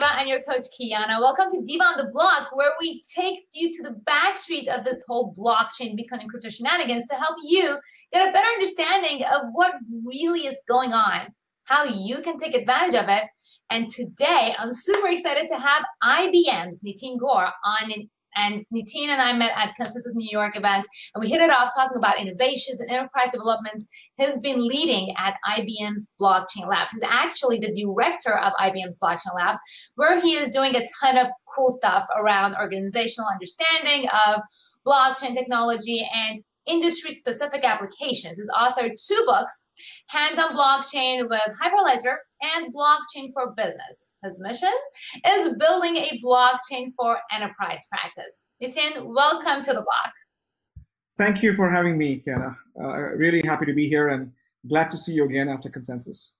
Diva and your coach Kiana. Welcome to Diva on the Block, where we take you to the backstreet of this whole blockchain, Bitcoin, and crypto shenanigans to help you get a better understanding of what really is going on, how you can take advantage of it. And today, I'm super excited to have IBM's Nitin Gaur on an and Nitin and I met at Consensus New York event, and we hit it off talking about innovations and enterprise developments. He's been leading at IBM's Blockchain Labs. He's actually the director of IBM's Blockchain Labs, where he is doing a ton of cool stuff around organizational understanding of blockchain technology and industry specific applications. He's authored two books Hands on Blockchain with Hyperledger and Blockchain for Business. His mission is building a blockchain for enterprise practice. Nitin, welcome to the block. Thank you for having me, Kiana. Uh, really happy to be here and glad to see you again after consensus.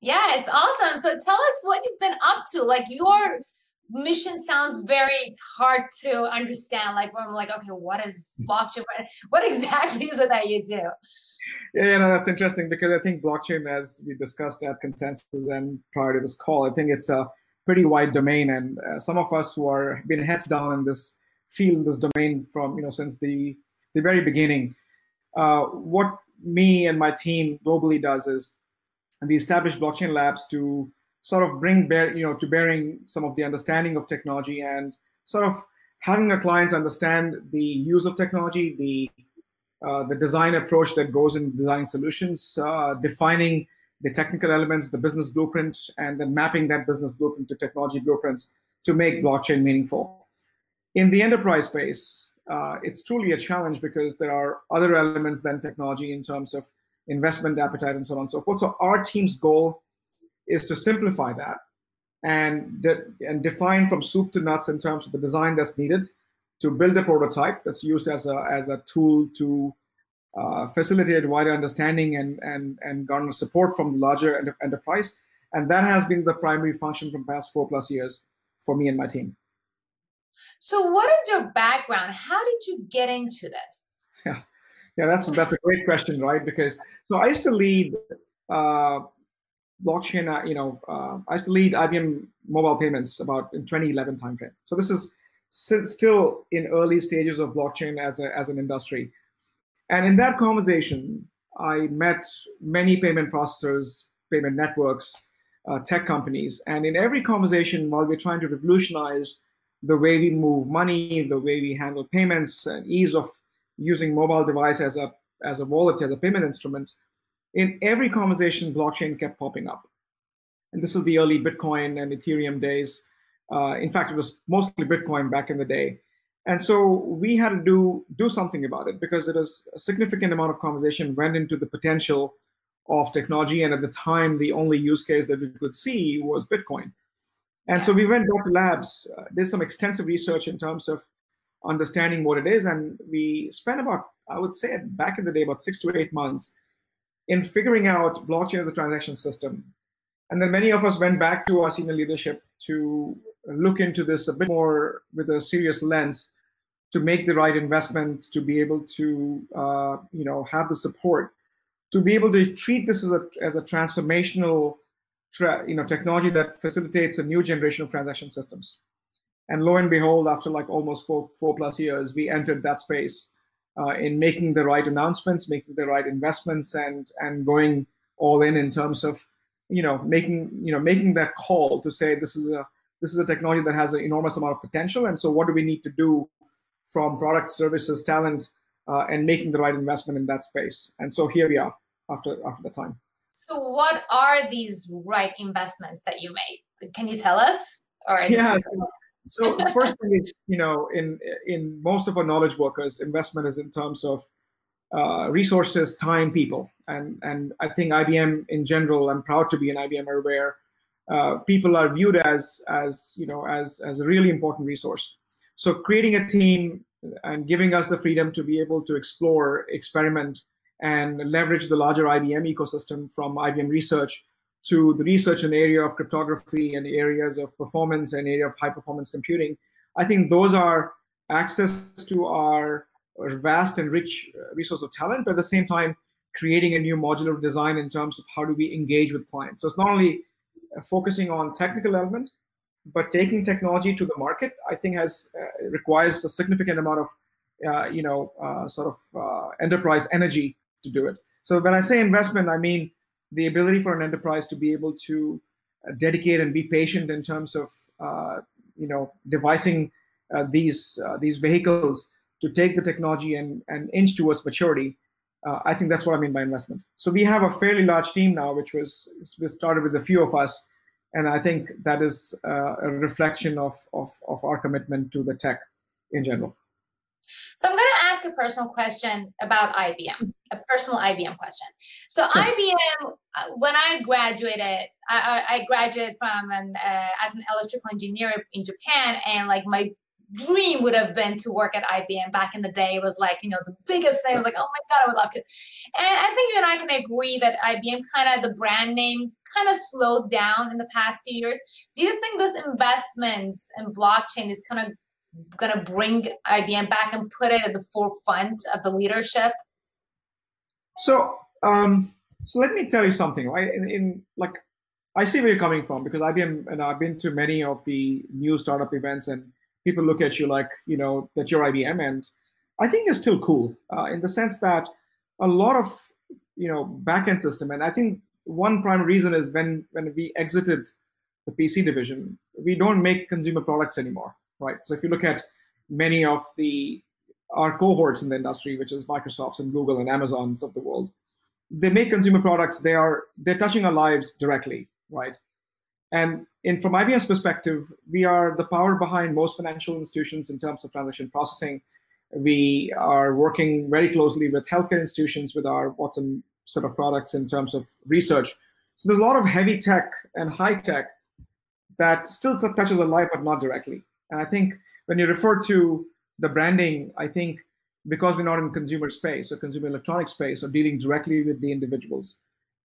Yeah, it's awesome. So tell us what you've been up to. Like your mission sounds very hard to understand. Like when I'm like, okay, what is blockchain? What exactly is it that you do? Yeah, you know, that's interesting because I think blockchain, as we discussed at consensus and prior to this call, I think it's a pretty wide domain, and uh, some of us who are been heads down in this field, this domain from you know since the the very beginning. Uh, what me and my team globally does is we establish blockchain labs to sort of bring bear, you know, to bearing some of the understanding of technology and sort of having our clients understand the use of technology, the uh, the design approach that goes in designing solutions, uh, defining the technical elements, the business blueprint, and then mapping that business blueprint to technology blueprints to make blockchain meaningful. In the enterprise space, uh, it's truly a challenge because there are other elements than technology in terms of investment appetite and so on and so forth. So our team's goal is to simplify that and, de- and define from soup to nuts in terms of the design that's needed to build a prototype that's used as a, as a tool to uh, facilitate wider understanding and, and, and garner support from the larger enter- enterprise. And that has been the primary function from past four plus years for me and my team. So, what is your background? How did you get into this? Yeah, yeah, that's that's a great question, right? Because so I used to lead uh, blockchain. Uh, you know, uh, I used to lead IBM mobile payments about in 2011 timeframe. So this is still in early stages of blockchain as, a, as an industry. And in that conversation, I met many payment processors, payment networks, uh, tech companies. And in every conversation, while we're trying to revolutionize the way we move money, the way we handle payments, and ease of using mobile device as a as a wallet, as a payment instrument, in every conversation, blockchain kept popping up. And this is the early Bitcoin and Ethereum days. Uh, in fact, it was mostly Bitcoin back in the day. And so we had to do do something about it because it was a significant amount of conversation went into the potential of technology. And at the time, the only use case that we could see was Bitcoin. And so we went back to labs, uh, did some extensive research in terms of understanding what it is. And we spent about, I would say, back in the day, about six to eight months in figuring out blockchain as a transaction system. And then many of us went back to our senior leadership to look into this a bit more with a serious lens to make the right investment, to be able to, uh, you know, have the support, to be able to treat this as a as a transformational, tra- you know, technology that facilitates a new generation of transaction systems. And lo and behold, after like almost four four plus years, we entered that space uh, in making the right announcements, making the right investments, and and going all in in terms of you know making you know making that call to say this is a this is a technology that has an enormous amount of potential and so what do we need to do from product services talent uh, and making the right investment in that space? And so here we are after after the time. So what are these right investments that you made? Can you tell us or yeah so the first thing is you know in in most of our knowledge workers investment is in terms of uh, resources, time, people, and and I think IBM in general. I'm proud to be an IBMer where uh, people are viewed as as you know as as a really important resource. So creating a team and giving us the freedom to be able to explore, experiment, and leverage the larger IBM ecosystem from IBM research to the research in the area of cryptography and areas of performance and area of high performance computing. I think those are access to our vast and rich uh, resource of talent, but at the same time, creating a new modular design in terms of how do we engage with clients. So it's not only uh, focusing on technical element, but taking technology to the market, I think, has uh, requires a significant amount of, uh, you know, uh, sort of uh, enterprise energy to do it. So when I say investment, I mean the ability for an enterprise to be able to uh, dedicate and be patient in terms of, uh, you know, devising these these vehicles to take the technology and and inch towards maturity. I think that's what I mean by investment. So we have a fairly large team now, which was we started with a few of us and I think that is uh, a reflection of, of, of our commitment to the tech in general. So I'm going to ask a personal question about IBM, a personal IBM question. So sure. IBM, uh, when I graduated, I, I graduated from an uh, as an electrical engineer in Japan, and like my dream would have been to work at IBM back in the day. It was like, you know, the biggest thing. I was like, oh my God, I would love to. And I think you and I can agree that IBM kind of the brand name kind of slowed down in the past few years. Do you think this investments in blockchain is kind of going to bring IBM back and put it at the forefront of the leadership? So, um, so let me tell you something, right? In, in like, I see where you're coming from because IBM and I've been to many of the new startup events and people look at you like you know that you're IBM, and I think it's still cool uh, in the sense that a lot of you know backend system, and I think one primary reason is when when we exited the PC division, we don't make consumer products anymore, right? So if you look at many of the our cohorts in the industry, which is Microsoft's and Google and Amazon's of the world, they make consumer products. They are they're touching our lives directly, right? And in, from IBM's perspective, we are the power behind most financial institutions in terms of transaction processing. We are working very closely with healthcare institutions with our Watson set of products in terms of research. So there's a lot of heavy tech and high tech that still touches a life, but not directly. And I think when you refer to the branding, I think because we're not in consumer space or consumer electronic space or dealing directly with the individuals,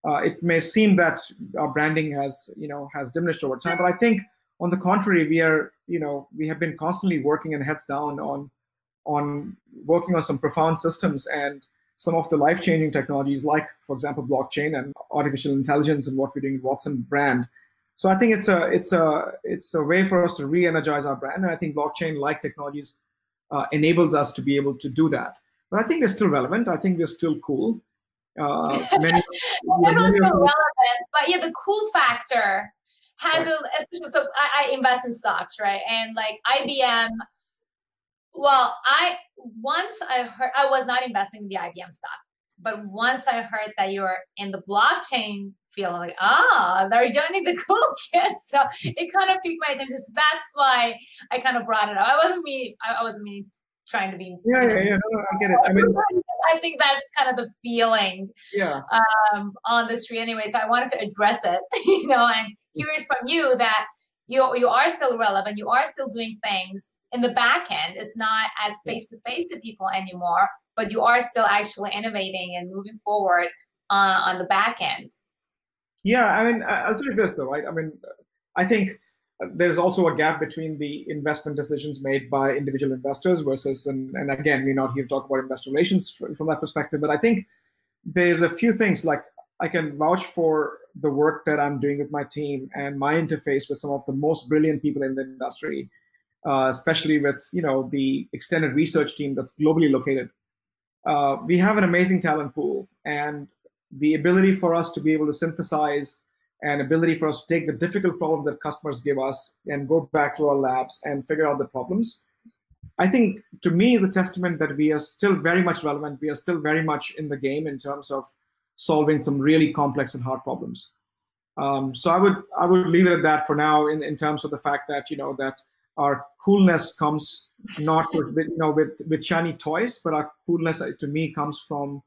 uh, it may seem that our branding has you know has diminished over time. But i think on the contrary we are you know we have been constantly working and heads down on on working on some profound systems and some of the life-changing technologies like for example blockchain and artificial intelligence and what we're doing with watson brand so i think it's a it's a it's a way for us to re-energize our brand. And i think blockchain like technologies uh, enables us to be able to do that. But i think we're still relevant. I think we're still cool. Uh, many, many still relevant, but yeah, the cool factor has right. a especially so I, I invest in stocks, right? And like IBM, well, I once I heard I was not investing in the IBM stock, but once I heard that you're in the blockchain field, I'm like, ah, they're joining the cool kids. So it kind of piqued my attention. So that's why I kind of brought it up. I wasn't me. I wasn't me trying to be. Yeah, yeah, yeah. No, I get it. I mean, I think that's kind of the feeling. Yeah. Um, on the street anyway, so I wanted to address it, you know, and hear it from you that you you are still relevant, you are still doing things in the back end. It's not as face to face to people anymore, but you are still actually innovating and moving forward uh, on the back end. Yeah, I mean, I'll say this though, right? I mean, I think there's also a gap between the investment decisions made by individual investors versus, and, and again, we're not here to talk about investor relations from, that perspective, but I think there's a few things like I can vouch for the work that I'm doing with my team and my interface with some of the most brilliant people in the industry, uh, especially with you know the extended research team that's globally located. Uh, we have an amazing talent pool, and the ability for us to be able to synthesize and ability for us to take the difficult problem that customers give us and go back to our labs and figure out the problems. I think to me is a testament that we are still very much relevant. We are still very much in the game in terms of solving some really complex and hard problems. Um, so I would I would leave it at that for now in, in terms of the fact that you know that our coolness comes not with you know with with shiny toys, but our coolness to me comes from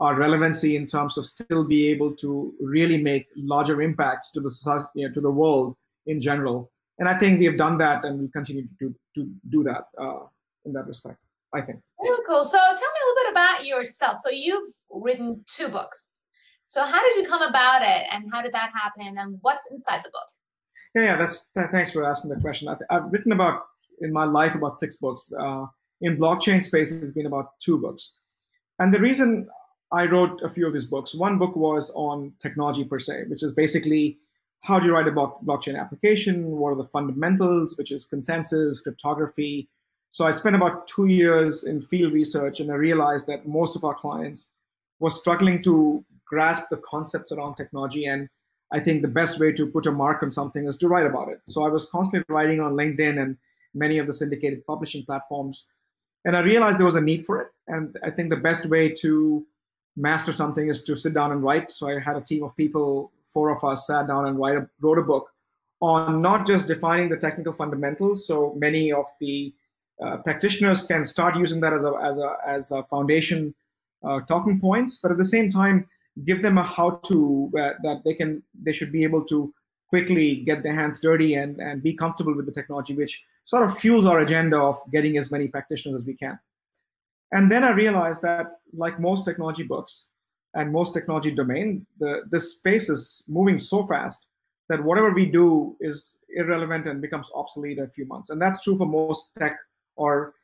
our relevancy in terms of still be able to really make larger impacts to the society, you know, to the world in general. And I think we have done that, and we continue to do, to do that uh, in that respect. I think. Really cool. So tell me a little bit about yourself. So you've written two books. So how did you come about it, and how did that happen, and what's inside the book? Yeah, yeah. That's thanks for asking the question. I have written about in my life about six books. Uh, in blockchain space, it's been about two books. And the reason I wrote a few of these books. One book was on technology per se, which is basically how do you write a blockchain application? What are the fundamentals, which is consensus, cryptography? So I spent about two years in field research, and I realized that most of our clients were struggling to grasp the concepts around technology. And I think the best way to put a mark on something is to write about it. So I was constantly writing on LinkedIn and many of the syndicated publishing platforms. And I realized there was a need for it. And I think the best way to master something is to sit down and write. So I had a team of people four of us sat down and write a, wrote a book on not just defining the technical fundamentals. So many of the uh, practitioners can start using that as a as a as a foundation uh, talking points, but at the same time give them a how-to uh, that they can they should be able to quickly get their hands dirty and and be comfortable with the technology, which sort of fuels our agenda of getting as many practitioners as we can. And then I realized that, like most technology books, and most technology domain, the this space is moving so fast that whatever we do is irrelevant and becomes obsolete in a few months. And that's true for most tech or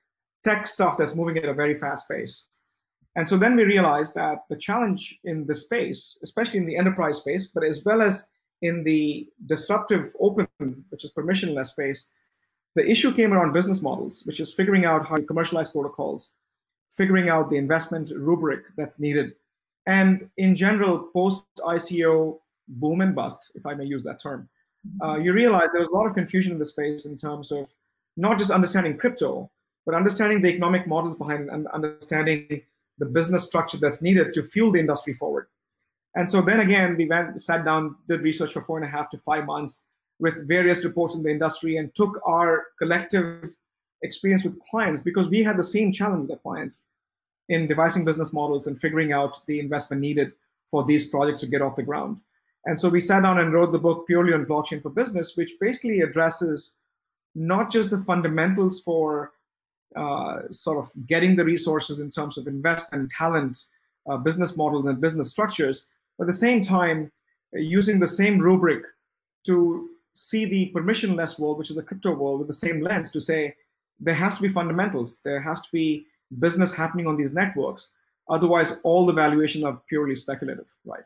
tech stuff that's moving at a very fast pace. And so then we realized that the challenge in the space, especially in the enterprise space, but as well as in the disruptive open, which is permissionless space, the issue came around business models, which is figuring out how to commercialize protocols, figuring out the investment rubric that's needed and in general, post ICO boom and bust, if I may use that term, uh, mm-hmm. you realize there was a lot of confusion in the space in terms of not just understanding crypto, but understanding the economic models behind and understanding the business structure that's needed to fuel the industry forward. And so then again, we went, sat down, did research for four and a half to five months with various reports in the industry and took our collective experience with clients because we had the same challenge with the clients in devising business models and figuring out the investment needed for these projects to get off the ground. And so we sat down and wrote the book purely on blockchain for business, which basically addresses not just the fundamentals for uh, sort of getting the resources in terms of investment, talent, uh, business models, and business structures, but at the same time, uh, using the same rubric to see the permissionless world, which is the crypto world, with the same lens to say there has to be fundamentals, there has to be business happening on these networks. Otherwise, all the valuations are purely speculative, right?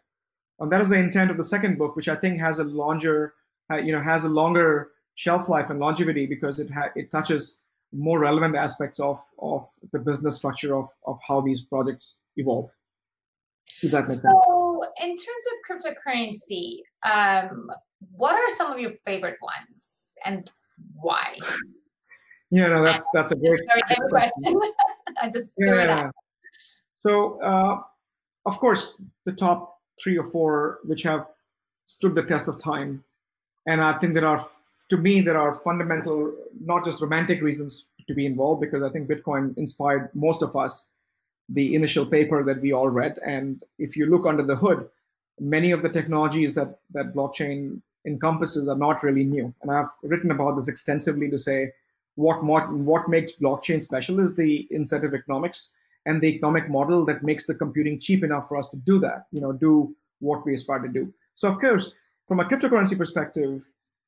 And that is the intent of the second book, which I think has a longer, you know, has a longer shelf life and longevity because it ha- it touches more relevant aspects of of the business structure of of how these projects evolve. Does that make so, sense? in terms of cryptocurrency, um, what are some of your favorite ones and why? Yeah, no, that's that's a great, very question. I just threw it out. So, uh, of course, the top three or four which have stood the test of time, and I think there are, to me, there are fundamental, not just romantic reasons to be involved, because I think Bitcoin inspired most of us. The initial paper that we all read, and if you look under the hood, many of the technologies that that blockchain encompasses are not really new. And I've written about this extensively to say what what makes blockchain special is the incentive economics and the economic model that makes the computing cheap enough for us to do that you know do what we aspire to do so of course from a cryptocurrency perspective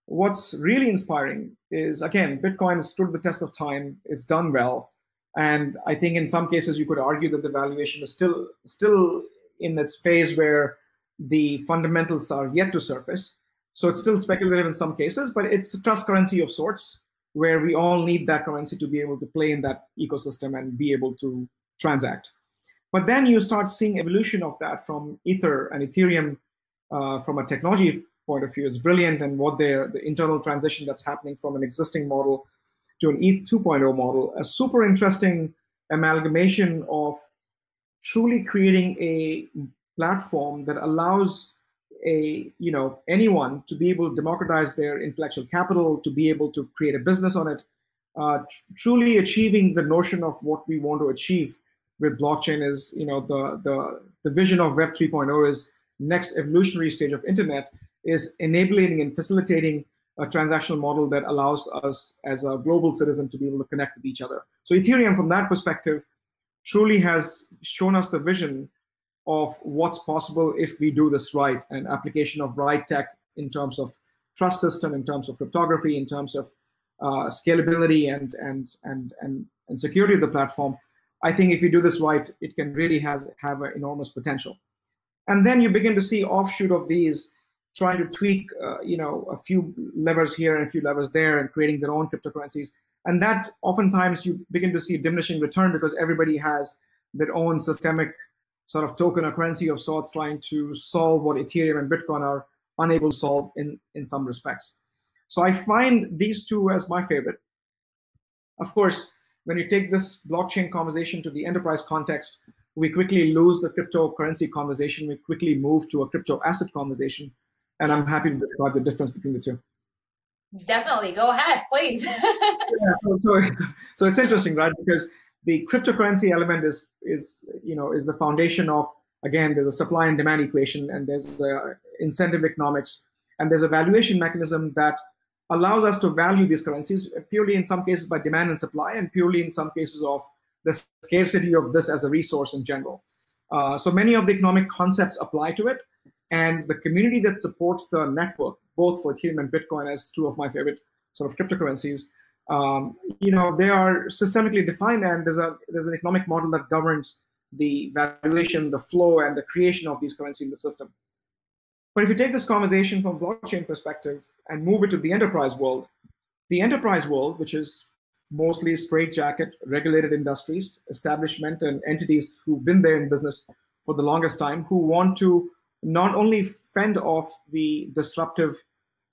what's really inspiring is again bitcoin stood the test of time. It's done well. And i think in some cases you could argue that the valuation is still still in its phase where the fundamentals are yet to surface. So it's still speculative in some cases but it's a trust currency of sorts where we all need that currency to be able to play in that ecosystem and be able to transact. But then you start seeing evolution of that from Ether and Ethereum uh, from a technology point of view is brilliant and what they're, the internal transition that's happening from an existing model to an ETH 2.0 model, a super interesting amalgamation of truly creating a platform that allows a you know anyone to be able to democratize their intellectual capital to be able to create a business on it uh, truly achieving the notion of what we want to achieve with blockchain is you know the the the vision of web 3.0 is next evolutionary stage of internet is enabling and facilitating a transactional model that allows us as a global citizen to be able to connect with each other so ethereum from that perspective truly has shown us the vision of what's possible if we do this right and application of right tech in terms of trust system, in terms of cryptography, in terms of uh, scalability and, and, and, and, and security of the platform. I think if you do this right, it can really has, have an enormous potential. And then you begin to see offshoot of these trying to tweak, uh, you know, a few levers here and a few levers there, and creating their own cryptocurrencies. And that oftentimes you begin to see diminishing return because everybody has their own systemic sort of token or currency of sorts, trying to solve what Ethereum and Bitcoin are unable to solve in in some respects. So I find these two as my favorite. Of course, when you take this blockchain conversation to the enterprise context, we quickly lose the cryptocurrency conversation. We quickly move to a crypto asset conversation. And I'm happy to describe the difference between the two. Definitely. Go ahead, please. yeah, so, so, so it's interesting, right? Because the cryptocurrency element is is you know is the foundation of again there's a supply and demand equation and there's a incentive economics and there's a valuation mechanism that allows us to value these currencies purely in some cases by demand and supply and purely in some cases of the scarcity of this as a resource in general. Uh, so many of the economic concepts apply to it. And the community that supports the network, both for Ethereum and Bitcoin, as two of my favorite sort of cryptocurrencies, um, you know, they are systemically defined, and there's a there's an economic model that governs the valuation, the flow, and the creation of these currencies in the system. But if you take this conversation from blockchain perspective and move it to the enterprise world, the enterprise world, which is mostly straitjacket regulated industries, establishment and entities who've been there in business for the longest time, who want to not only fend off the disruptive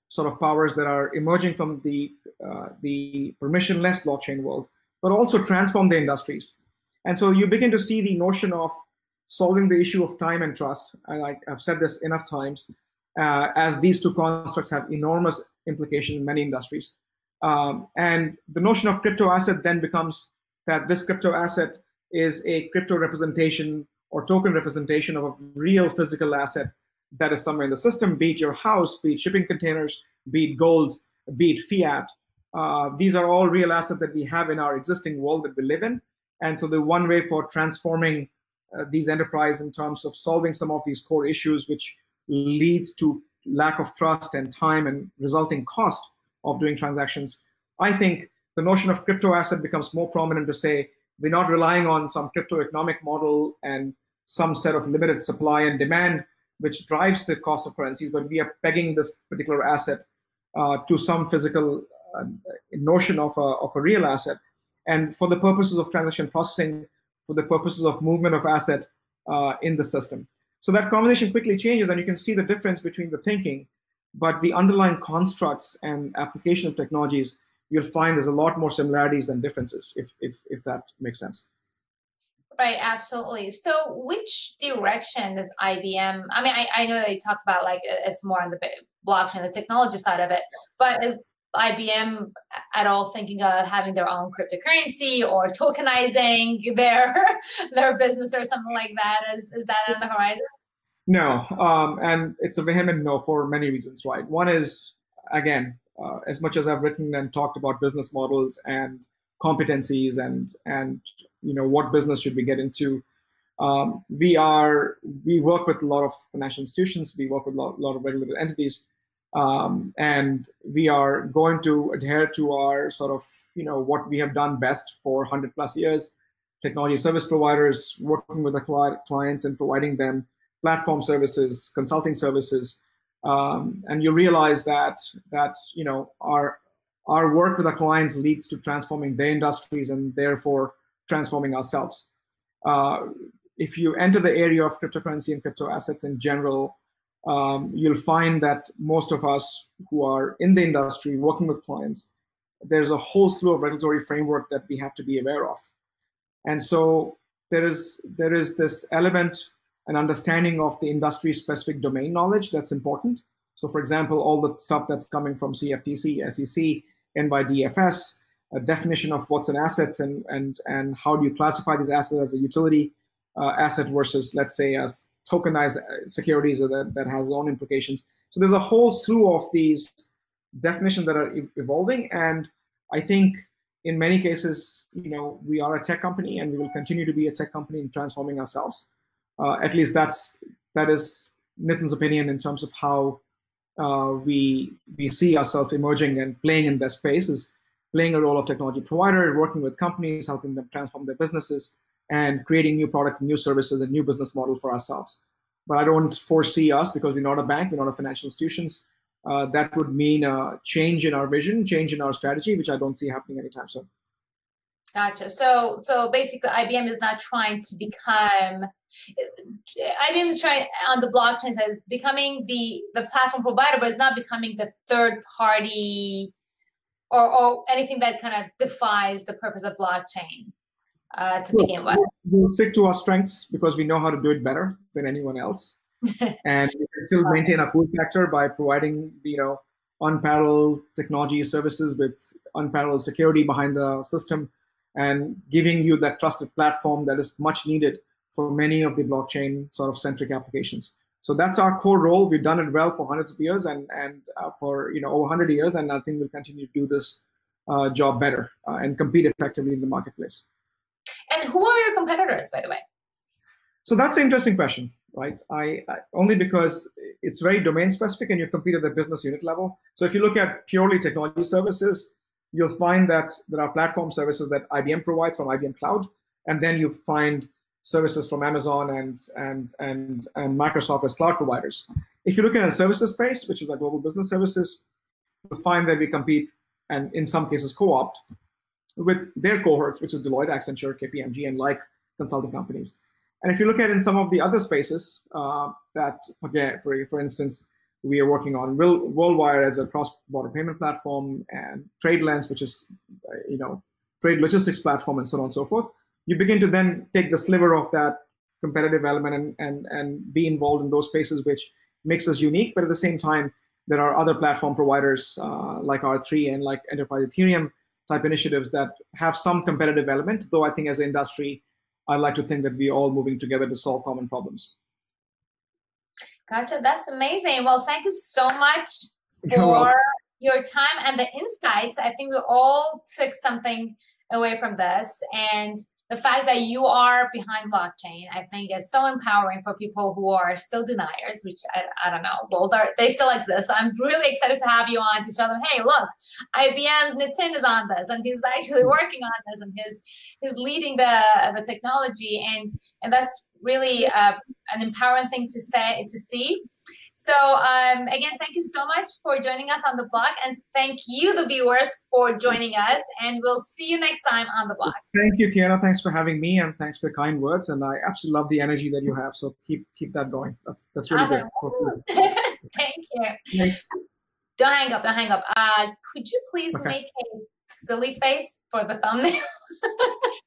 sort of powers that are emerging from the uh, the permissionless blockchain world, but also transform the industries. And so you begin to see the notion of solving the issue of time and trust. And I, have said this enough times, uh, as these two constructs have enormous implication in many industries. Um, and the notion of crypto asset then becomes that this crypto asset is a crypto representation or token representation of a real physical asset that is somewhere in the system, be it your house, be it shipping containers, be it gold, be it fiat. Uh, these are all real assets that we have in our existing world that we live in. And so the one way for transforming uh, these enterprise in terms of solving some of these core issues, which leads to lack of trust and time and resulting cost of doing transactions. I think the notion of crypto asset becomes more prominent to say we're not relying on some crypto economic model and some set of limited supply and demand which drives the cost of currencies, but we are pegging this particular asset uh, to some physical uh, notion of a, of a real asset. And for the purposes of transaction processing, for the purposes of movement of asset uh, in the system. So that conversation quickly changes, and you can see the difference between the thinking but the underlying constructs and application of technologies, you'll find there's a lot more similarities than differences, if, if, if that makes sense. Right, absolutely. So, which direction does IBM? I mean, I, I know that you talked about like it's more on the blockchain, the technology side of it, but is IBM at all thinking of having their own cryptocurrency or tokenizing their their business or something like that? Is is that on the horizon? No, um, and it's a vehement no for many reasons, right? One is, again, uh, as much as I've written and talked about business models and competencies and and you know what business should we get into, um, we are we work with a lot of financial institutions, we work with a lot, a lot of regulated entities, um, and we are going to adhere to our sort of you know what we have done best for 100 plus years, technology service providers working with the clients and providing them platform services, consulting services, um, and you realize that that you know our our work with our clients leads to transforming their industries and therefore transforming ourselves. Uh, if you enter the area of cryptocurrency and crypto assets in general, um, you'll find that most of us who are in the industry working with clients, there's a whole slew of regulatory framework that we have to be aware of. And so there is there is this element an understanding of the industry specific domain knowledge that's important. So, for example, all the stuff that's coming from CFTC, SEC, NYDFS, a definition of what's an asset and, and, and how do you classify these assets as a utility uh, asset versus, let's say, as tokenized uh, securities that, that has own implications. So there's a whole slew of these definitions that are evolving. And I think in many cases, you know, we are a tech company and we will continue to be a tech company in transforming ourselves at least that's that is Nitin's opinion in terms of how uh, we we see ourselves emerging and playing in that space is playing a role of technology provider, working with companies, helping them transform their businesses, and creating new product, new services, and new business model for ourselves. but I don't foresee us because we're not a bank, we're not a financial institutions. Uh, that would mean a change in our vision, change in our strategy, which I don't see happening anytime soon. Gotcha. So, so basically, IBM is not trying to become. IBM is trying on the blockchain as becoming the the platform provider, but it's not becoming the third party or, or anything that kind of defies the purpose of blockchain uh, to begin with. We'll stick to our strengths because we know how to do it better than anyone else, and we can still maintain a cool factor by providing you know unparalleled technology services with unparalleled security behind the system and giving you that trusted platform that is much needed for many of the blockchain sort of centric applications. So that's our core role. We've done it well for hundreds of years and and uh, for you know over 100 years, and I think we'll continue to do this uh, job better uh, and compete effectively in the marketplace. And who are your competitors, by the way? So that's an interesting question, right? I, I, only because it's very domain specific and you compete at the business unit level. So if you look at purely technology services, you'll find that there are platform services that IBM provides from IBM Cloud, and then you find services from Amazon and and and and Microsoft as cloud providers. If you look at a services space, which is our global business services, you'll find that we compete and in some cases co-opt with their cohorts, which is Deloitte, Accenture, KPMG, and like consulting companies. And if you look at in some of the other spaces uh, that, again, for, for instance, we are working on Worldwire as a cross-border payment platform and TradeLens, which is, uh, you know, trade logistics platform and so on and so forth. You begin to then take the sliver of that competitive element and, and, and be involved in those spaces, which makes us unique. But at the same time, there are other platform providers uh, like R3 and like Enterprise Ethereum type initiatives that have some competitive element, though I think as an industry, I'd like to think that we're all moving together to solve common problems. Gotcha. That's amazing. Well, thank you so much for your time and the insights. I think we all took something away from this. And the fact that you are behind blockchain, I think is so empowering for people who are still deniers, which I, I don't know, well, they still exist. So I'm really excited to have you on to show them, hey, look, IBM's Nitin is on this, and he's actually working on this, and he's he's leading the the technology, and and that's really uh, an empowering thing to say to see. So um, again, thank you so much for joining us on the block, and thank you, the viewers, for joining us. And we'll see you next time on the block. Thank you, Kiana. Thanks for having me, and thanks for kind words. And I absolutely love the energy that you have. So keep keep that going. That's that's really awesome. good. thank you. Thanks. Don't hang up. Don't hang up. Uh, could you please okay. make a silly face for the thumbnail?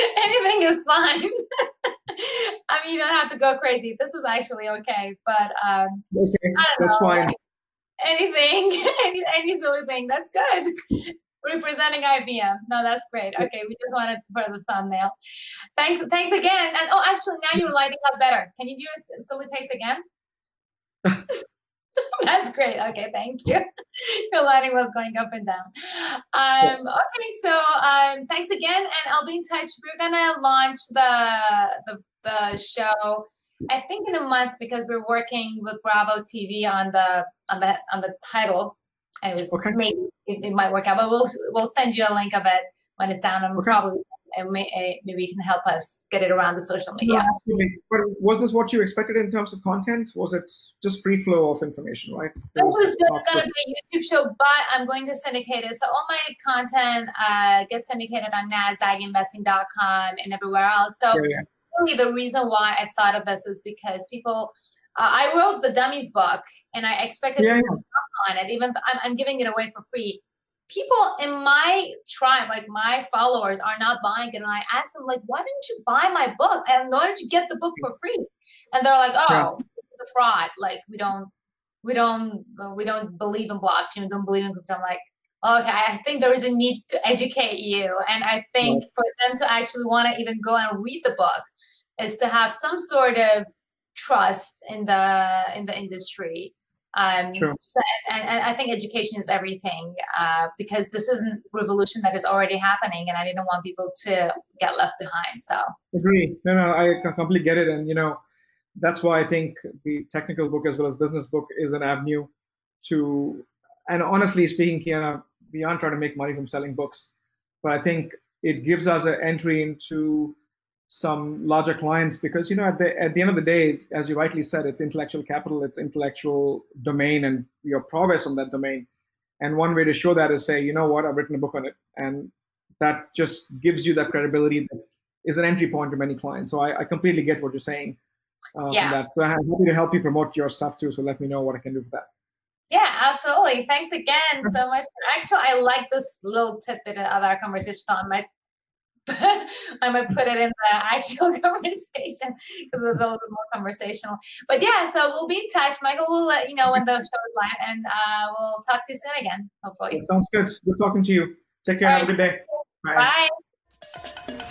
Anything is fine. I mean, you don't have to go crazy. This is actually okay, but um, okay, that's know, fine. Anything, any, any silly thing, that's good. Representing IBM. No, that's great. Okay, we just wanted to put the thumbnail. Thanks, thanks again. And oh, actually, now you're lighting up better. Can you do a silly face again? That's great. Okay, thank you. Your lighting was going up and down. Um, okay, so um, thanks again, and I'll be in touch. We're gonna launch the, the the show. I think in a month because we're working with Bravo TV on the on the on the title. And it was okay. maybe it, it, might work out, but we'll we'll send you a link of it when it's down, and okay. probably and may, eh, maybe you can help us get it around the social media. but was this what you expected in terms of content? Was it just free flow of information, right? It was, was just going to be a YouTube show, but I'm going to syndicate it. So all my content uh, gets syndicated on NASDAQinvesting.com and everywhere else. So yeah, yeah. really the reason why I thought of this is because people, uh, I wrote the dummies book and I expected yeah, people to on it, even I'm, I'm giving it away for free people in my tribe, like my followers, are not buying it. And I ask them, like, why didn't you buy my book? And why didn't you get the book for free? And they're like, oh, it's a fraud. Like we don't, we don't, we don't believe in blockchain. We don't believe in crypto. I'm like, okay, I think there is a need to educate you. And I think for them to actually want to even go and read the book is to have some sort of trust in the in the industry um, True. So, and, and, I think education is everything uh, because this isn't revolution that is already happening, and I didn't want people to get left behind. So agree. No, no, I completely get it, and you know, that's why I think the technical book as well as business book is an avenue to. And honestly speaking, Kiana, we aren't trying to make money from selling books, but I think it gives us an entry into some larger clients because you know at the at the end of the day, as you rightly said, it's intellectual capital, it's intellectual domain, and your progress on that domain. And one way to show that is say, you know what, I've written a book on it, and that just gives you that credibility that is an entry point to many clients. So I, I completely get what you're saying. Uh, yeah. That. So I'm happy to help you promote your stuff too. So let me know what I can do for that. Yeah, absolutely. Thanks again so much. Actually, I like this little tidbit of our conversation. I might I might put it in the actual conversation because it was a little bit more conversational. But yeah, so we'll be in touch. Michael will let you know when the show is live, and uh, we'll talk to you soon again, hopefully. Sounds good. Good talking to you. Take care. Have a good day. Bye. Bye.